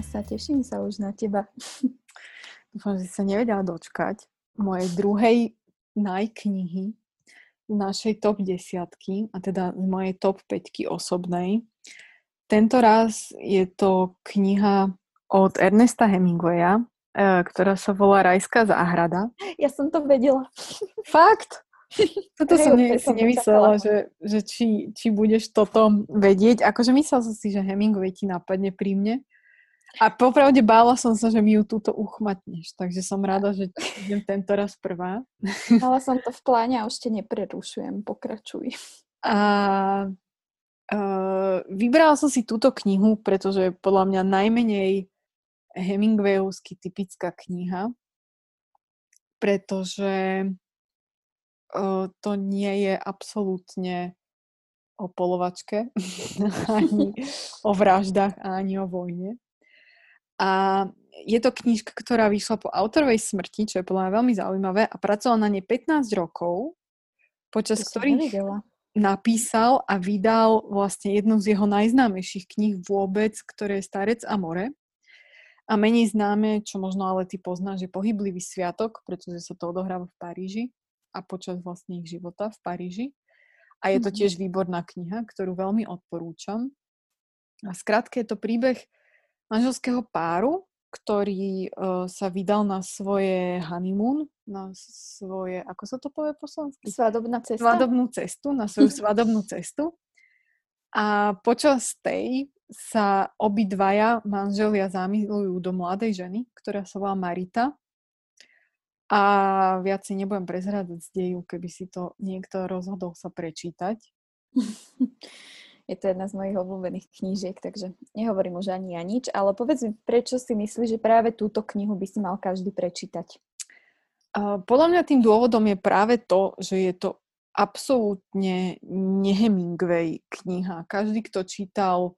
sa, teším sa už na teba. Dúfam, že si sa nevedela dočkať mojej druhej najknihy z našej top desiatky, a teda z mojej top 5 osobnej. Tento raz je to kniha od Ernesta Hemingwaya, e, ktorá sa volá Rajská záhrada. Ja som to vedela. Fakt? Toto som, ne, si nemyslela, že, že či, či budeš toto vedieť. Akože myslel som si, že Hemingway ti napadne pri mne. A popravde bála som sa, že mi ju túto uchmatneš, takže som rada, že idem tento raz prvá. Mala som to v pláne a už te neprerušujem, pokračuj. A uh, vybrala som si túto knihu, pretože je podľa mňa najmenej Hemingwayovsky typická kniha, pretože to nie je absolútne o polovačke, ani o vraždách, ani o vojne. A je to knižka, ktorá vyšla po autorovej smrti, čo je podľa mňa veľmi zaujímavé a pracoval na nej 15 rokov, počas to ktorých napísal a vydal vlastne jednu z jeho najznámejších kníh vôbec, ktoré je Starec a more. A menej známe, čo možno ale ty poznáš, je Pohyblivý sviatok, pretože sa to odohráva v Paríži a počas vlastne ich života v Paríži. A je to mhm. tiež výborná kniha, ktorú veľmi odporúčam. A skrátke je to príbeh manželského páru, ktorý uh, sa vydal na svoje honeymoon, na svoje, ako sa to povie po slovensky? Svadobná cesta. Svadobnú cestu, na svoju svadobnú cestu. A počas tej sa obidvaja manželia zamilujú do mladej ženy, ktorá sa volá Marita. A viac si nebudem prezrádzať z deju, keby si to niekto rozhodol sa prečítať. Je to jedna z mojich obľúbených knížiek, takže nehovorím už ani ja nič, ale povedz mi, prečo si myslíš, že práve túto knihu by si mal každý prečítať? Podľa mňa tým dôvodom je práve to, že je to absolútne nehemingway kniha. Každý, kto čítal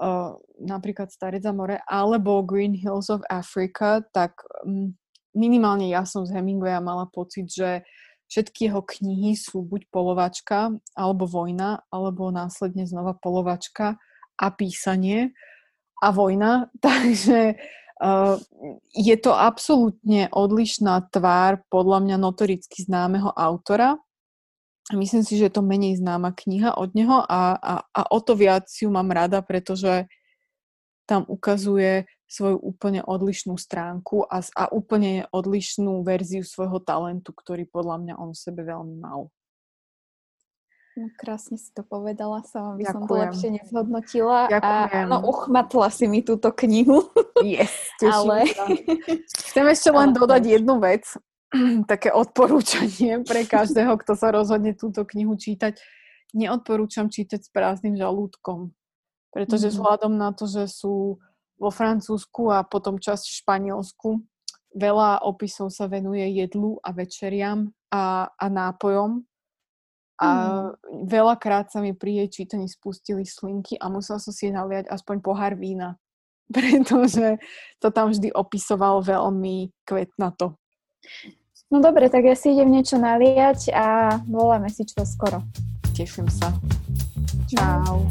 uh, napríklad Starec za more alebo Green Hills of Africa, tak um, minimálne ja som z Hemingwaya mala pocit, že všetky jeho knihy sú buď polovačka, alebo vojna, alebo následne znova polovačka a písanie a vojna. Takže uh, je to absolútne odlišná tvár podľa mňa notoricky známeho autora. Myslím si, že je to menej známa kniha od neho a, a, a o to viac ju mám rada, pretože tam ukazuje svoju úplne odlišnú stránku a, a úplne odlišnú verziu svojho talentu, ktorý podľa mňa on v sebe veľmi mal. No, krásne si to povedala, sama by Ďakujem. som to lepšie nezhodnotila. Ďakujem. A no, uchmatla si mi túto knihu. Yes, Ale... Chcem ešte len dodať jednu vec, také odporúčanie pre každého, kto sa rozhodne túto knihu čítať. Neodporúčam čítať s prázdnym žalúdkom, pretože mm-hmm. vzhľadom na to, že sú vo Francúzsku a potom časť v Španielsku. Veľa opisov sa venuje jedlu a večeriam a, a nápojom. A mm. veľakrát sa mi pri jej čítaní spustili slinky a musela som si naliať aspoň pohár vína. Pretože to tam vždy opisoval veľmi kvetnato. No dobre, tak ja si idem niečo naliať a voláme si čo skoro. Teším sa. Čau.